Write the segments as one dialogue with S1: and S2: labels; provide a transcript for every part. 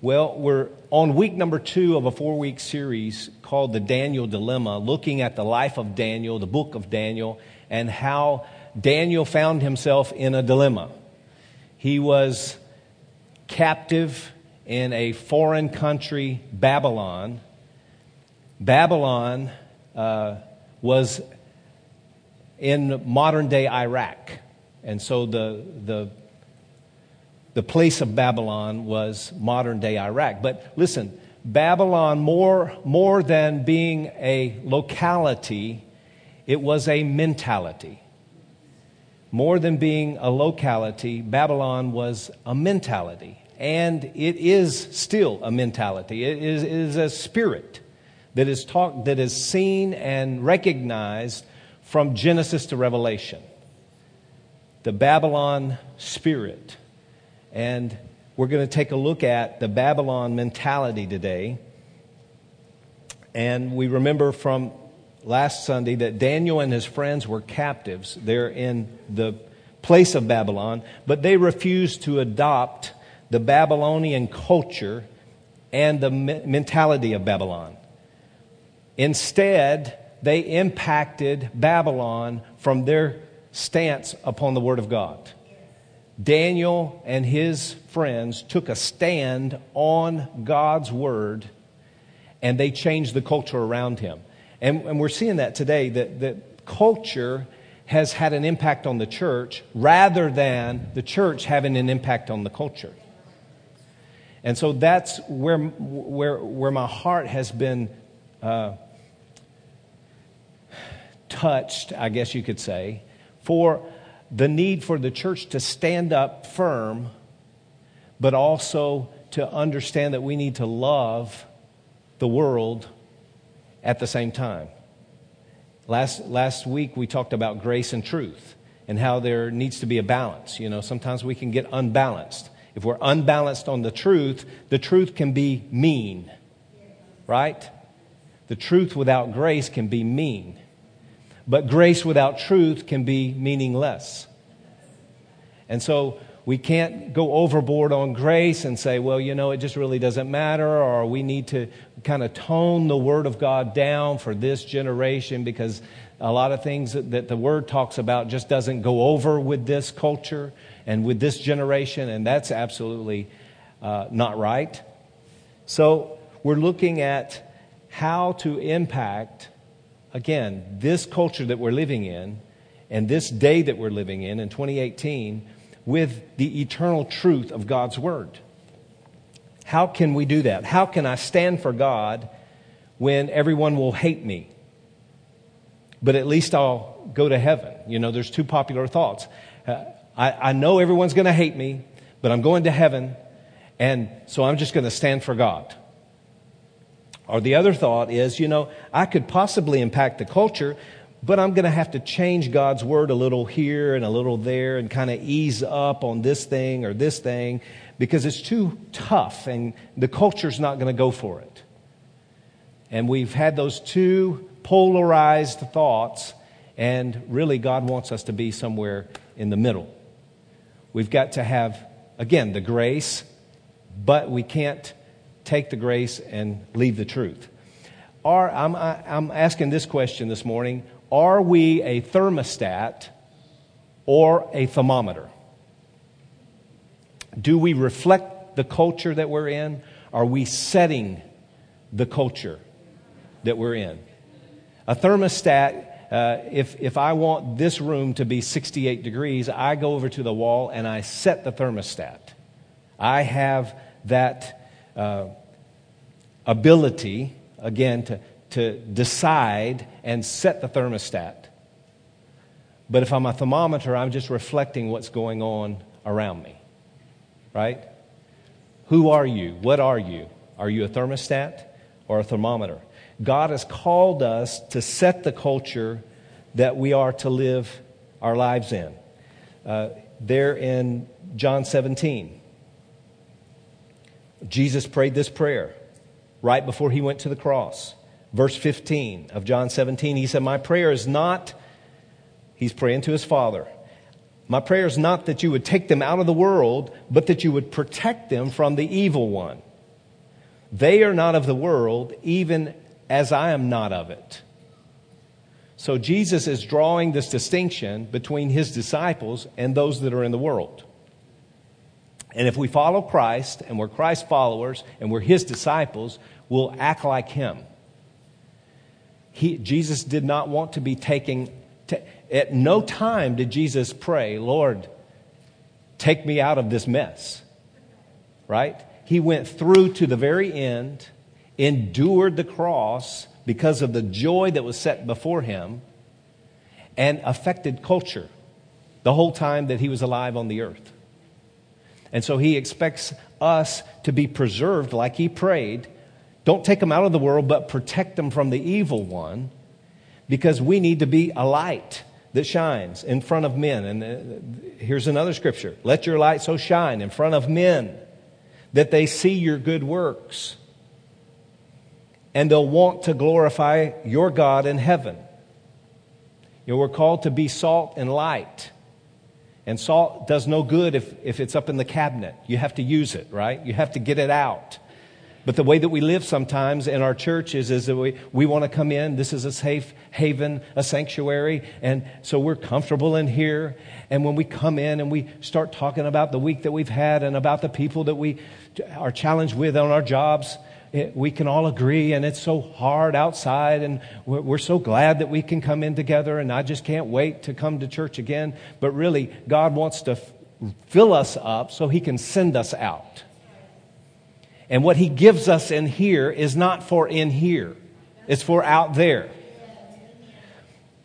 S1: Well, we're on week number two of a four week series called The Daniel Dilemma, looking at the life of Daniel, the book of Daniel, and how Daniel found himself in a dilemma. He was captive in a foreign country, Babylon. Babylon uh, was in modern day Iraq. And so the, the, the place of Babylon was modern day Iraq. But listen, Babylon, more, more than being a locality, it was a mentality. More than being a locality, Babylon was a mentality. And it is still a mentality. It is, it is a spirit that is, talk, that is seen and recognized from Genesis to Revelation. The Babylon spirit. And we're going to take a look at the Babylon mentality today. And we remember from last Sunday that Daniel and his friends were captives. They're in the place of Babylon, but they refused to adopt the Babylonian culture and the mentality of Babylon. Instead, they impacted Babylon from their stance upon the Word of God. Daniel and his friends took a stand on God's Word and they changed the culture around him. And, and we're seeing that today that, that culture has had an impact on the church rather than the church having an impact on the culture. And so that's where, where, where my heart has been uh, touched, I guess you could say, for the need for the church to stand up firm, but also to understand that we need to love the world at the same time. Last, last week we talked about grace and truth and how there needs to be a balance. You know, sometimes we can get unbalanced. If we're unbalanced on the truth, the truth can be mean, right? The truth without grace can be mean. But grace without truth can be meaningless. And so we can't go overboard on grace and say, well, you know, it just really doesn't matter, or we need to kind of tone the Word of God down for this generation because a lot of things that the Word talks about just doesn't go over with this culture and with this generation, and that's absolutely uh, not right. So we're looking at how to impact again, this culture that we're living in and this day that we're living in, in 2018, with the eternal truth of God's Word. How can we do that? How can I stand for God when everyone will hate me? But at least I'll go to heaven. You know, there's two popular thoughts. Uh, I, I know everyone's going to hate me, but I'm going to heaven, and so I'm just going to stand for God. Or the other thought is, you know, I could possibly impact the culture, but I'm going to have to change God's word a little here and a little there and kind of ease up on this thing or this thing because it's too tough and the culture's not going to go for it. And we've had those two polarized thoughts, and really God wants us to be somewhere in the middle. We've got to have, again, the grace, but we can't take the grace and leave the truth. Are, I'm, I'm asking this question this morning Are we a thermostat or a thermometer? Do we reflect the culture that we're in? Are we setting the culture that we're in? A thermostat, uh, if, if I want this room to be 68 degrees, I go over to the wall and I set the thermostat. I have that uh, ability, again, to, to decide and set the thermostat. But if I'm a thermometer, I'm just reflecting what's going on around me. Right? Who are you? What are you? Are you a thermostat or a thermometer? God has called us to set the culture that we are to live our lives in. Uh, there in John 17, Jesus prayed this prayer right before he went to the cross. Verse 15 of John 17, he said, My prayer is not, he's praying to his Father. My prayer is not that you would take them out of the world, but that you would protect them from the evil one. They are not of the world, even as I am not of it. So Jesus is drawing this distinction between his disciples and those that are in the world. And if we follow Christ and we're Christ followers and we're his disciples, we'll act like him. He, Jesus did not want to be taking, to, at no time did Jesus pray, Lord, take me out of this mess. Right? He went through to the very end, endured the cross because of the joy that was set before him, and affected culture the whole time that he was alive on the earth. And so he expects us to be preserved like he prayed. Don't take them out of the world, but protect them from the evil one because we need to be a light that shines in front of men. And uh, here's another scripture let your light so shine in front of men that they see your good works and they'll want to glorify your God in heaven. You know, we're called to be salt and light. And salt does no good if, if it's up in the cabinet. You have to use it, right? You have to get it out. But the way that we live sometimes in our churches is that we, we want to come in. This is a safe haven, a sanctuary. And so we're comfortable in here. And when we come in and we start talking about the week that we've had and about the people that we are challenged with on our jobs, it, we can all agree, and it's so hard outside, and we're, we're so glad that we can come in together, and I just can't wait to come to church again. But really, God wants to f- fill us up so He can send us out. And what He gives us in here is not for in here, it's for out there.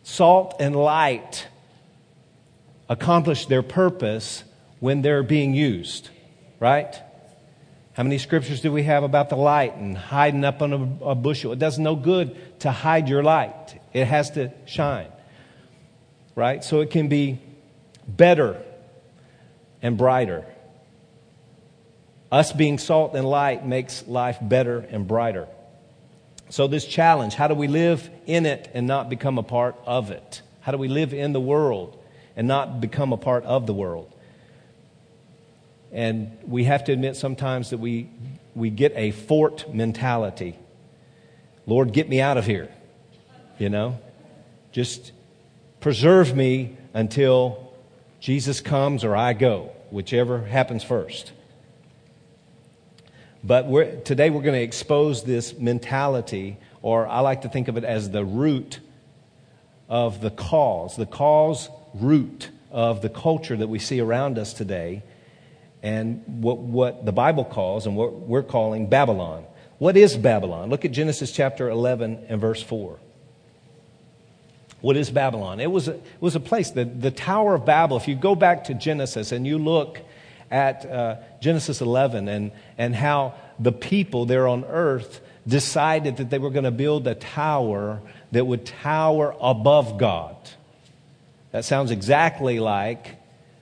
S1: Salt and light accomplish their purpose when they're being used, right? How many scriptures do we have about the light and hiding up on a, a bushel? It does no good to hide your light, it has to shine. Right? So it can be better and brighter. Us being salt and light makes life better and brighter. So, this challenge how do we live in it and not become a part of it? How do we live in the world and not become a part of the world? And we have to admit sometimes that we, we get a fort mentality. Lord, get me out of here. You know? Just preserve me until Jesus comes or I go, whichever happens first. But we're, today we're going to expose this mentality, or I like to think of it as the root of the cause, the cause root of the culture that we see around us today and what, what the Bible calls and what we're calling Babylon. What is Babylon? Look at Genesis chapter 11 and verse 4. What is Babylon? It was a, it was a place, the, the Tower of Babel. If you go back to Genesis and you look at uh, Genesis 11 and, and how the people there on earth decided that they were going to build a tower that would tower above God. That sounds exactly like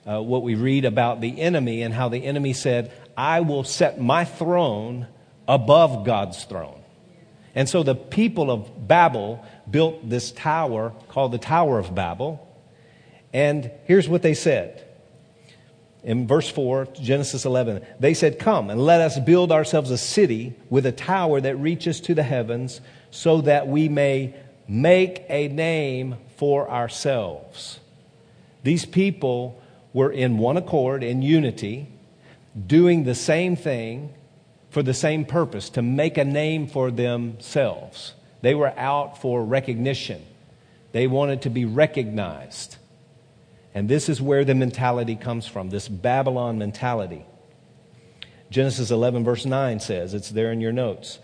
S1: uh, what we read about the enemy and how the enemy said, I will set my throne above God's throne. And so the people of Babel built this tower called the Tower of Babel. And here's what they said. In verse 4, Genesis 11, they said, Come and let us build ourselves a city with a tower that reaches to the heavens so that we may make a name for ourselves. These people were in one accord, in unity, doing the same thing for the same purpose to make a name for themselves. They were out for recognition, they wanted to be recognized. And this is where the mentality comes from this Babylon mentality. Genesis 11, verse 9 says, it's there in your notes.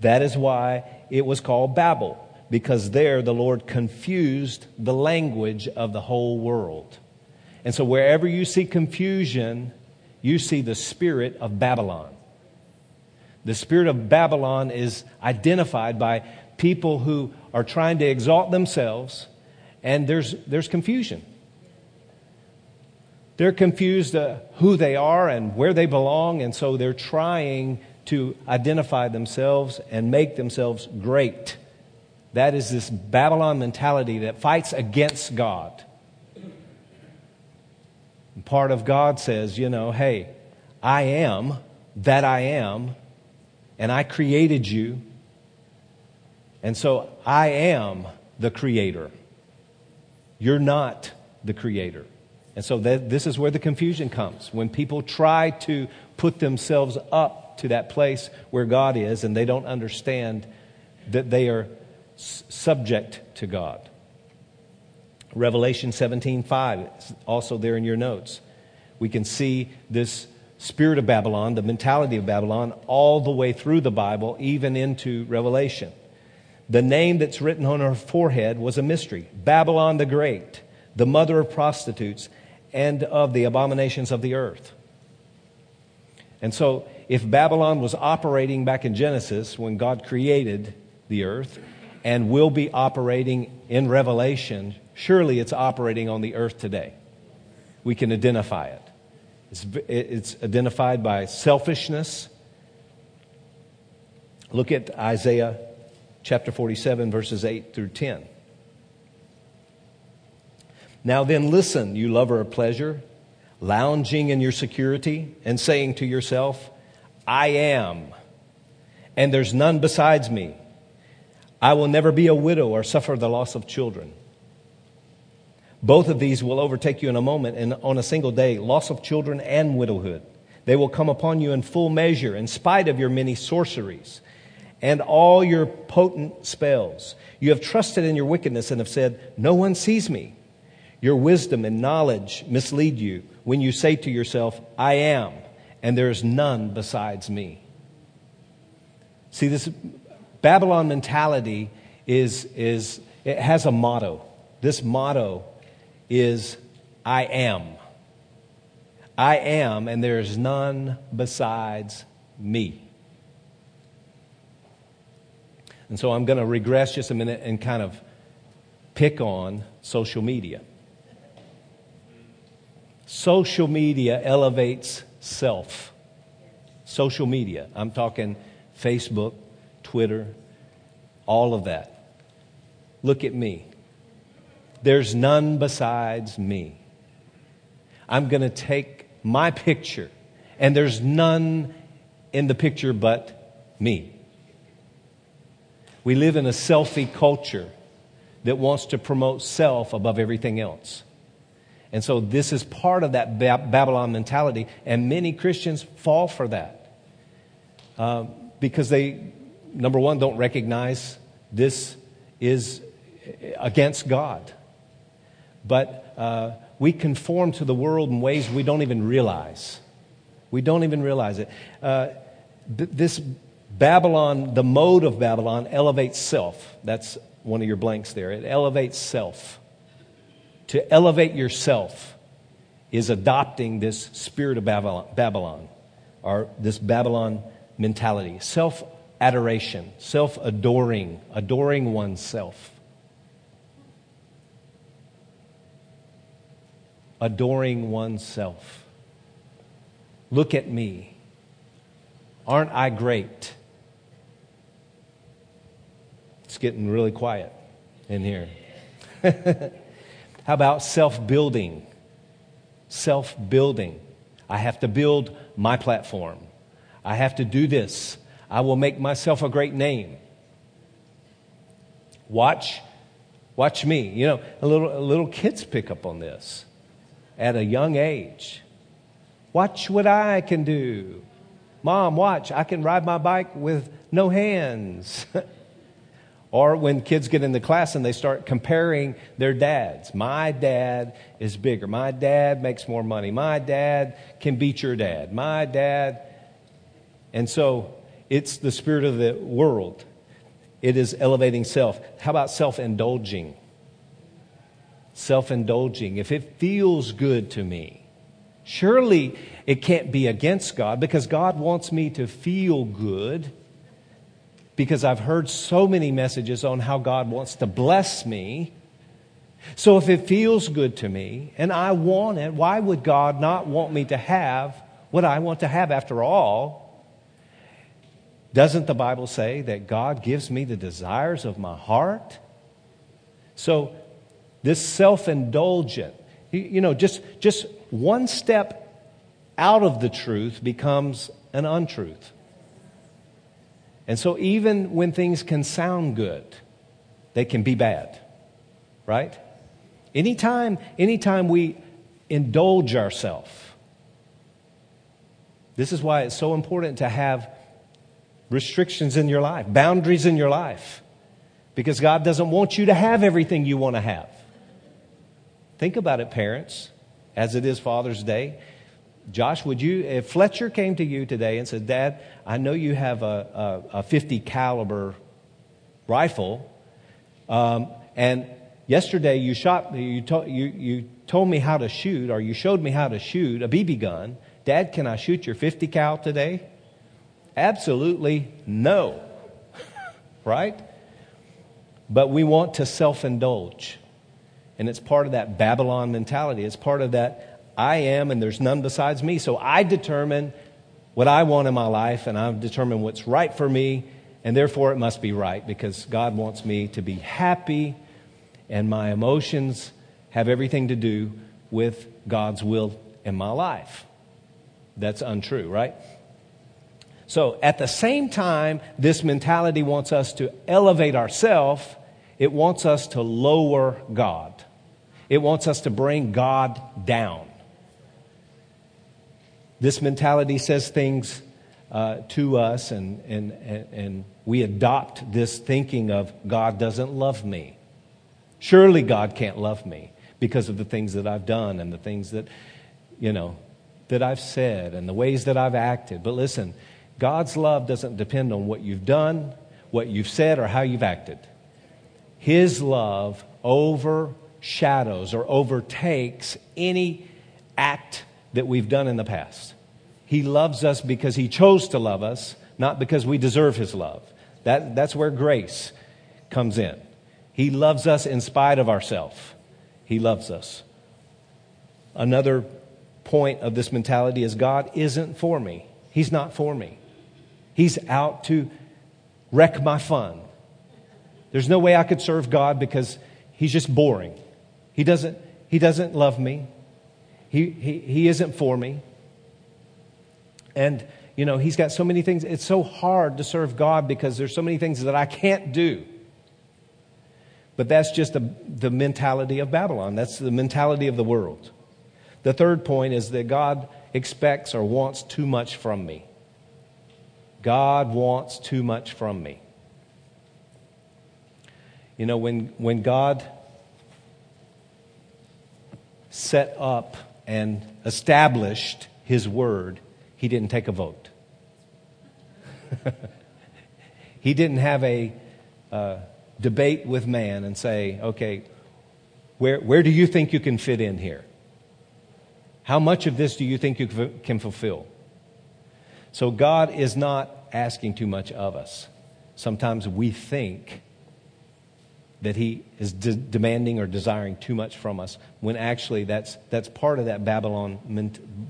S1: That is why it was called Babel, because there the Lord confused the language of the whole world. And so wherever you see confusion, you see the spirit of Babylon. The spirit of Babylon is identified by people who are trying to exalt themselves, and there's, there's confusion. They're confused uh, who they are and where they belong, and so they're trying to identify themselves and make themselves great. That is this Babylon mentality that fights against God part of God says, you know, hey, I am that I am, and I created you. And so I am the creator. You're not the creator. And so that, this is where the confusion comes. When people try to put themselves up to that place where God is and they don't understand that they are s- subject to God. Revelation 17:5 also there in your notes. We can see this spirit of Babylon, the mentality of Babylon all the way through the Bible even into Revelation. The name that's written on her forehead was a mystery. Babylon the great, the mother of prostitutes and of the abominations of the earth. And so, if Babylon was operating back in Genesis when God created the earth and will be operating in Revelation, surely it's operating on the earth today. We can identify it. It's, it's identified by selfishness. Look at Isaiah chapter 47, verses 8 through 10. Now then, listen, you lover of pleasure, lounging in your security and saying to yourself, I am, and there's none besides me. I will never be a widow or suffer the loss of children. Both of these will overtake you in a moment and on a single day loss of children and widowhood. They will come upon you in full measure, in spite of your many sorceries and all your potent spells. You have trusted in your wickedness and have said, No one sees me. Your wisdom and knowledge mislead you when you say to yourself, I am, and there is none besides me. See, this Babylon mentality is, is it has a motto. This motto is I am. I am, and there is none besides me. And so I'm going to regress just a minute and kind of pick on social media. Social media elevates self. Social media. I'm talking Facebook, Twitter, all of that. Look at me. There's none besides me. I'm going to take my picture, and there's none in the picture but me. We live in a selfie culture that wants to promote self above everything else. And so this is part of that Babylon mentality, and many Christians fall for that uh, because they, number one, don't recognize this is against God. But uh, we conform to the world in ways we don't even realize. We don't even realize it. Uh, th- this Babylon, the mode of Babylon, elevates self. That's one of your blanks there. It elevates self to elevate yourself is adopting this spirit of Babylon, Babylon or this Babylon mentality. Self adoration, self adoring, adoring oneself. Adoring oneself. Look at me. Aren't I great? It's getting really quiet in here. How about self building? Self building. I have to build my platform. I have to do this. I will make myself a great name. Watch, watch me. You know, a little, little kids pick up on this at a young age. Watch what I can do. Mom, watch. I can ride my bike with no hands. Or when kids get in the class and they start comparing their dads. My dad is bigger. My dad makes more money. My dad can beat your dad. My dad. And so it's the spirit of the world. It is elevating self. How about self indulging? Self indulging. If it feels good to me, surely it can't be against God because God wants me to feel good because I've heard so many messages on how God wants to bless me. So if it feels good to me and I want it, why would God not want me to have what I want to have after all? Doesn't the Bible say that God gives me the desires of my heart? So this self indulgent, you know, just, just one step out of the truth becomes an untruth. And so, even when things can sound good, they can be bad, right? Anytime, anytime we indulge ourselves, this is why it's so important to have restrictions in your life, boundaries in your life, because God doesn't want you to have everything you want to have. Think about it, parents, as it is Father's Day. Josh, would you, if Fletcher came to you today and said, Dad, I know you have a, a, a 50 caliber rifle, um, and yesterday you shot, you, to, you, you told me how to shoot, or you showed me how to shoot a BB gun. Dad, can I shoot your 50 cal today? Absolutely no. right? But we want to self indulge. And it's part of that Babylon mentality. It's part of that I am and there's none besides me. So I determine what I want in my life and I determine what's right for me. And therefore it must be right because God wants me to be happy and my emotions have everything to do with God's will in my life. That's untrue, right? So at the same time, this mentality wants us to elevate ourselves, it wants us to lower God. It wants us to bring God down. This mentality says things uh, to us, and, and, and we adopt this thinking of God doesn't love me. Surely God can't love me because of the things that I've done and the things that, you know, that I've said and the ways that I've acted. But listen, God's love doesn't depend on what you've done, what you've said, or how you've acted. His love overshadows or overtakes any act that we've done in the past. He loves us because He chose to love us, not because we deserve His love. That, that's where grace comes in. He loves us in spite of ourselves. He loves us. Another point of this mentality is God isn't for me. He's not for me. He's out to wreck my fun. There's no way I could serve God because he's just boring. He doesn't, he doesn't love me. He, he, he isn't for me. And, you know, he's got so many things. It's so hard to serve God because there's so many things that I can't do. But that's just the, the mentality of Babylon. That's the mentality of the world. The third point is that God expects or wants too much from me. God wants too much from me. You know, when, when God set up and established His Word, He didn't take a vote. he didn't have a, uh, debate with man and say, okay, where, where do you think you can fit in here? How much of this do you think you can fulfill? So God is not asking too much of us. Sometimes we think that He is de- demanding or desiring too much from us, when actually that's, that's part of that Babylon,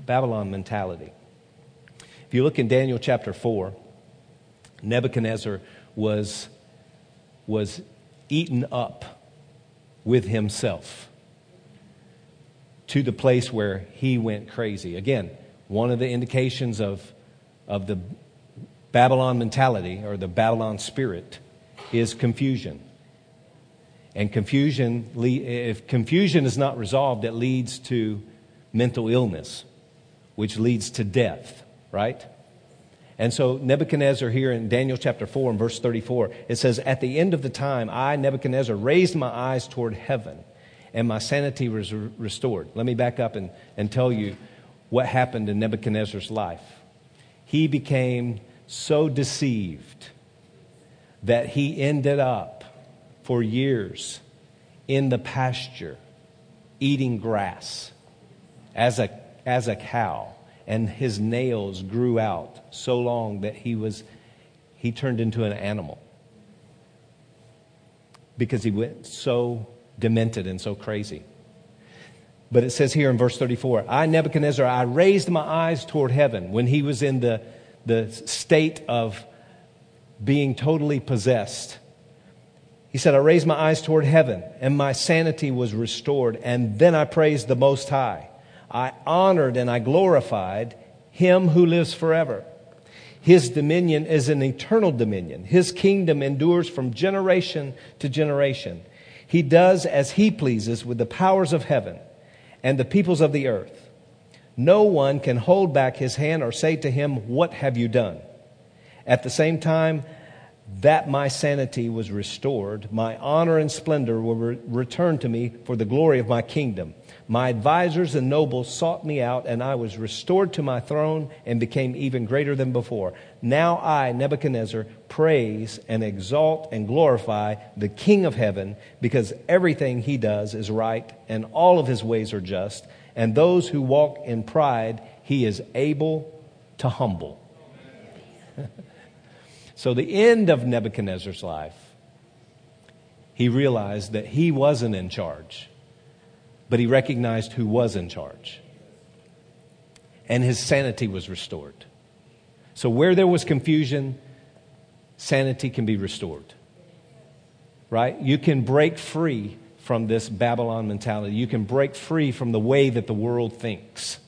S1: Babylon mentality. If you look in Daniel chapter 4, Nebuchadnezzar was was eaten up with himself to the place where he went crazy. Again, one of the indications of, of the Babylon mentality or the Babylon spirit is confusion. And confusion, if confusion is not resolved, it leads to mental illness, which leads to death, right? And so Nebuchadnezzar here in Daniel chapter 4 and verse 34, it says, At the end of the time, I, Nebuchadnezzar, raised my eyes toward heaven, and my sanity was re- restored. Let me back up and, and tell you what happened in Nebuchadnezzar's life. He became so deceived that he ended up for years in the pasture eating grass as a, as a cow and his nails grew out so long that he was he turned into an animal. Because he went so demented and so crazy. But it says here in verse 34 i nebuchadnezzar i raised my eyes toward heaven when he was in the, the state of being totally possessed he said i raised my eyes toward heaven and my sanity was restored and then i praised the most high I honored and I glorified him who lives forever. His dominion is an eternal dominion. His kingdom endures from generation to generation. He does as he pleases with the powers of heaven and the peoples of the earth. No one can hold back his hand or say to him, What have you done? At the same time, that my sanity was restored, my honor and splendor were re- return to me for the glory of my kingdom. My advisors and nobles sought me out, and I was restored to my throne and became even greater than before. Now I, Nebuchadnezzar, praise and exalt and glorify the King of heaven, because everything he does is right, and all of his ways are just, and those who walk in pride he is able to humble. so, the end of Nebuchadnezzar's life, he realized that he wasn't in charge but he recognized who was in charge. And his sanity was restored. So, where there was confusion, sanity can be restored. Right? You can break free from this Babylon mentality. You can break free from the way that the world thinks.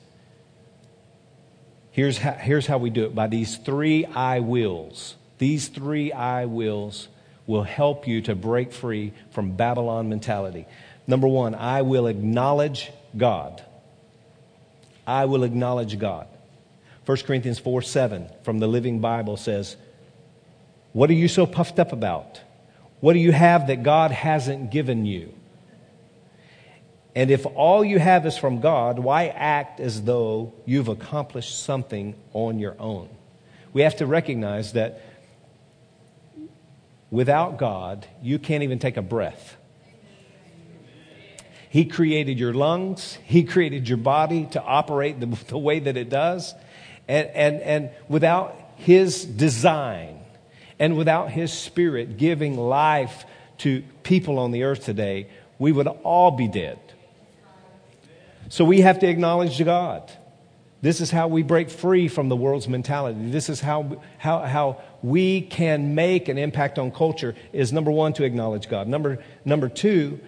S1: Here's how, here's how we do it by these three I wills. These three I wills will help you to break free from Babylon mentality. Number one, I will acknowledge God. I will acknowledge God. 1 Corinthians 4 7 from the Living Bible says, What are you so puffed up about? What do you have that God hasn't given you? And if all you have is from God, why act as though you've accomplished something on your own? We have to recognize that without God, you can't even take a breath. He created your lungs. He created your body to operate the, the way that it does. And, and, and without His design and without His Spirit giving life to people on the earth today, we would all be dead. So we have to acknowledge God. This is how we break free from the world's mentality. This is how, how, how we can make an impact on culture is number one, to acknowledge God. Number, number two,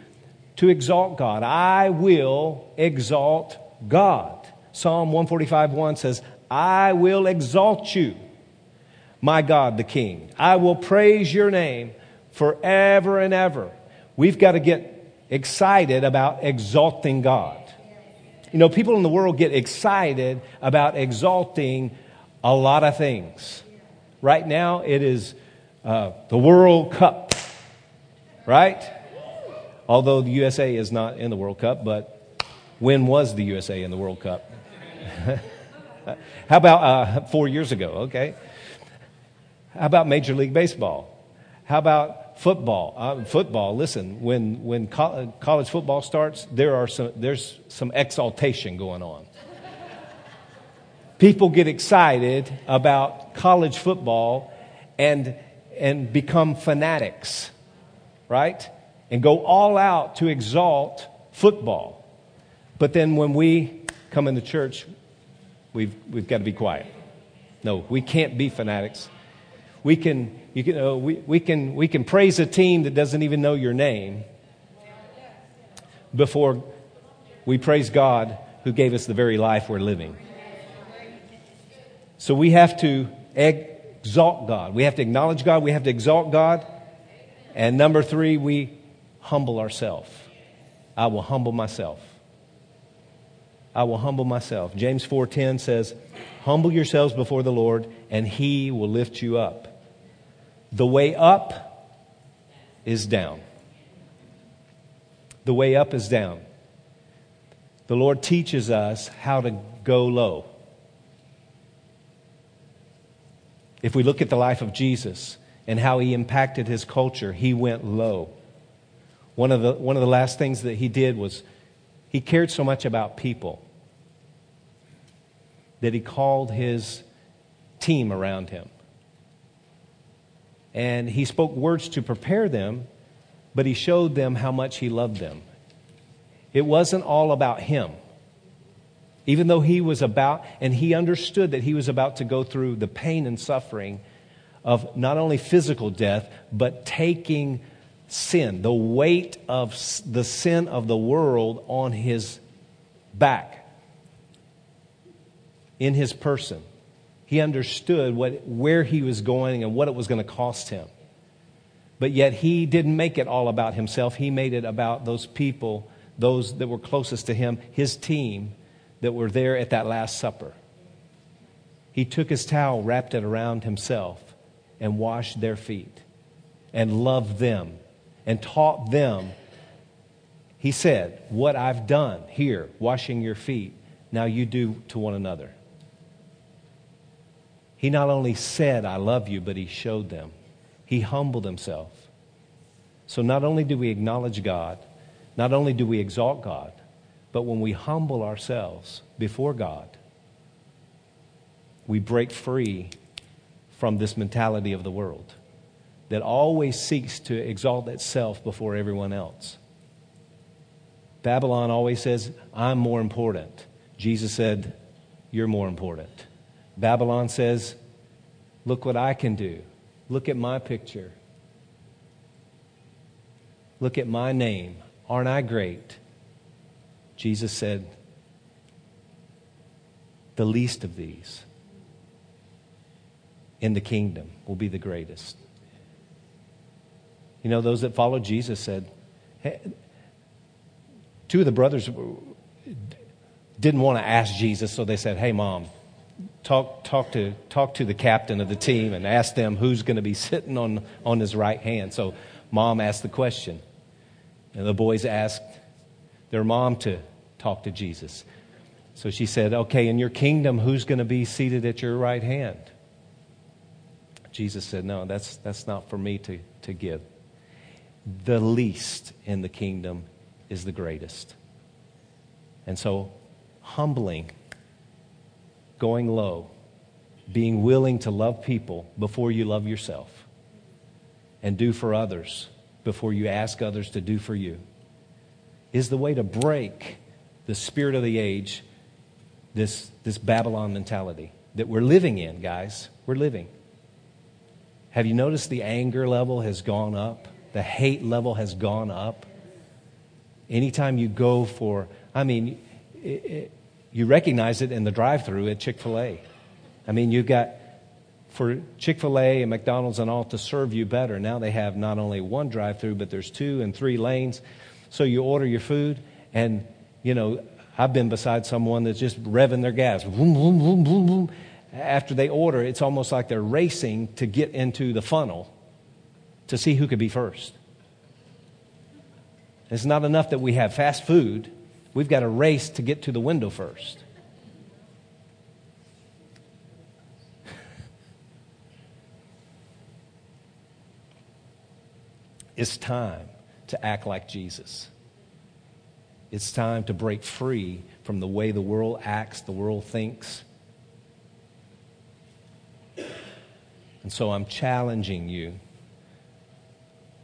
S1: to exalt God. I will exalt God. Psalm 145 1 says, I will exalt you, my God the King. I will praise your name forever and ever. We've got to get excited about exalting God. You know, people in the world get excited about exalting a lot of things. Right now, it is uh, the World Cup, right? although the USA is not in the World Cup, but when was the USA in the World Cup? How about uh, four years ago? Okay. How about Major League Baseball? How about football? Uh, football, listen, when, when co- college football starts, there are some, there's some exaltation going on. People get excited about college football and, and become fanatics, right? and go all out to exalt football. But then when we come into church, we've, we've got to be quiet. No, we can't be fanatics. We can, you can, uh, we, we, can, we can praise a team that doesn't even know your name before we praise God who gave us the very life we're living. So we have to exalt God. We have to acknowledge God. We have to exalt God. And number three, we humble ourselves. I will humble myself. I will humble myself. James 4:10 says, "Humble yourselves before the Lord, and he will lift you up." The way up is down. The way up is down. The Lord teaches us how to go low. If we look at the life of Jesus and how he impacted his culture, he went low. One of, the, one of the last things that he did was he cared so much about people that he called his team around him. And he spoke words to prepare them, but he showed them how much he loved them. It wasn't all about him. Even though he was about, and he understood that he was about to go through the pain and suffering of not only physical death, but taking sin, the weight of the sin of the world on his back, in his person. He understood what, where he was going and what it was going to cost him. But yet he didn't make it all about himself. He made it about those people, those that were closest to him, his team that were there at that Last Supper. He took his towel, wrapped it around himself, and washed their feet and loved them and taught them. He said, What I've done here, washing your feet, now you do to one another. He not only said, I love you, but he showed them. He humbled himself. So not only do we acknowledge God, not only do we exalt God, but when we humble ourselves before God, we break free from this mentality of the world that always seeks to exalt itself before everyone else. Babylon always says, I'm more important. Jesus said, You're more important. Babylon says, Look what I can do. Look at my picture. Look at my name. Aren't I great? Jesus said, The least of these in the kingdom will be the greatest. You know, those that followed Jesus said, hey, two of the brothers didn't want to ask Jesus, so they said, Hey, mom, talk, talk, to, talk to the captain of the team and ask them who's going to be sitting on, on his right hand. So mom asked the question. And the boys asked their mom to talk to Jesus. So she said, Okay, in your kingdom, who's going to be seated at your right hand? Jesus said, No, that's, that's not for me to, to give. The least in the kingdom is the greatest. And so, humbling going low, being willing to love people before you love yourself, and do for others before you ask others to do for you, is the way to break the spirit of the age, this, this Babylon mentality that we're living in, guys. We're living. Have you noticed the anger level has gone up? The hate level has gone up. Anytime you go for, I mean, it, it, you recognize it in the drive through at Chick fil A. I mean, you've got for Chick fil A and McDonald's and all to serve you better. Now they have not only one drive through, but there's two and three lanes. So you order your food, and, you know, I've been beside someone that's just revving their gas. Boom, boom, boom, boom, boom. After they order, it's almost like they're racing to get into the funnel to see who could be first. It's not enough that we have fast food. We've got to race to get to the window first. It's time to act like Jesus. It's time to break free from the way the world acts, the world thinks. And so I'm challenging you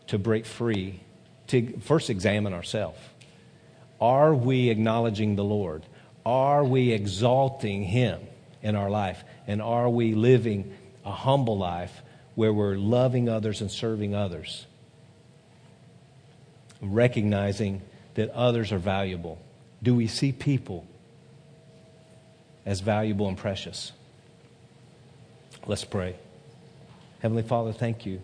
S1: to break free, to first examine ourselves. Are we acknowledging the Lord? Are we exalting Him in our life? And are we living a humble life where we're loving others and serving others? Recognizing that others are valuable. Do we see people as valuable and precious? Let's pray. Heavenly Father, thank you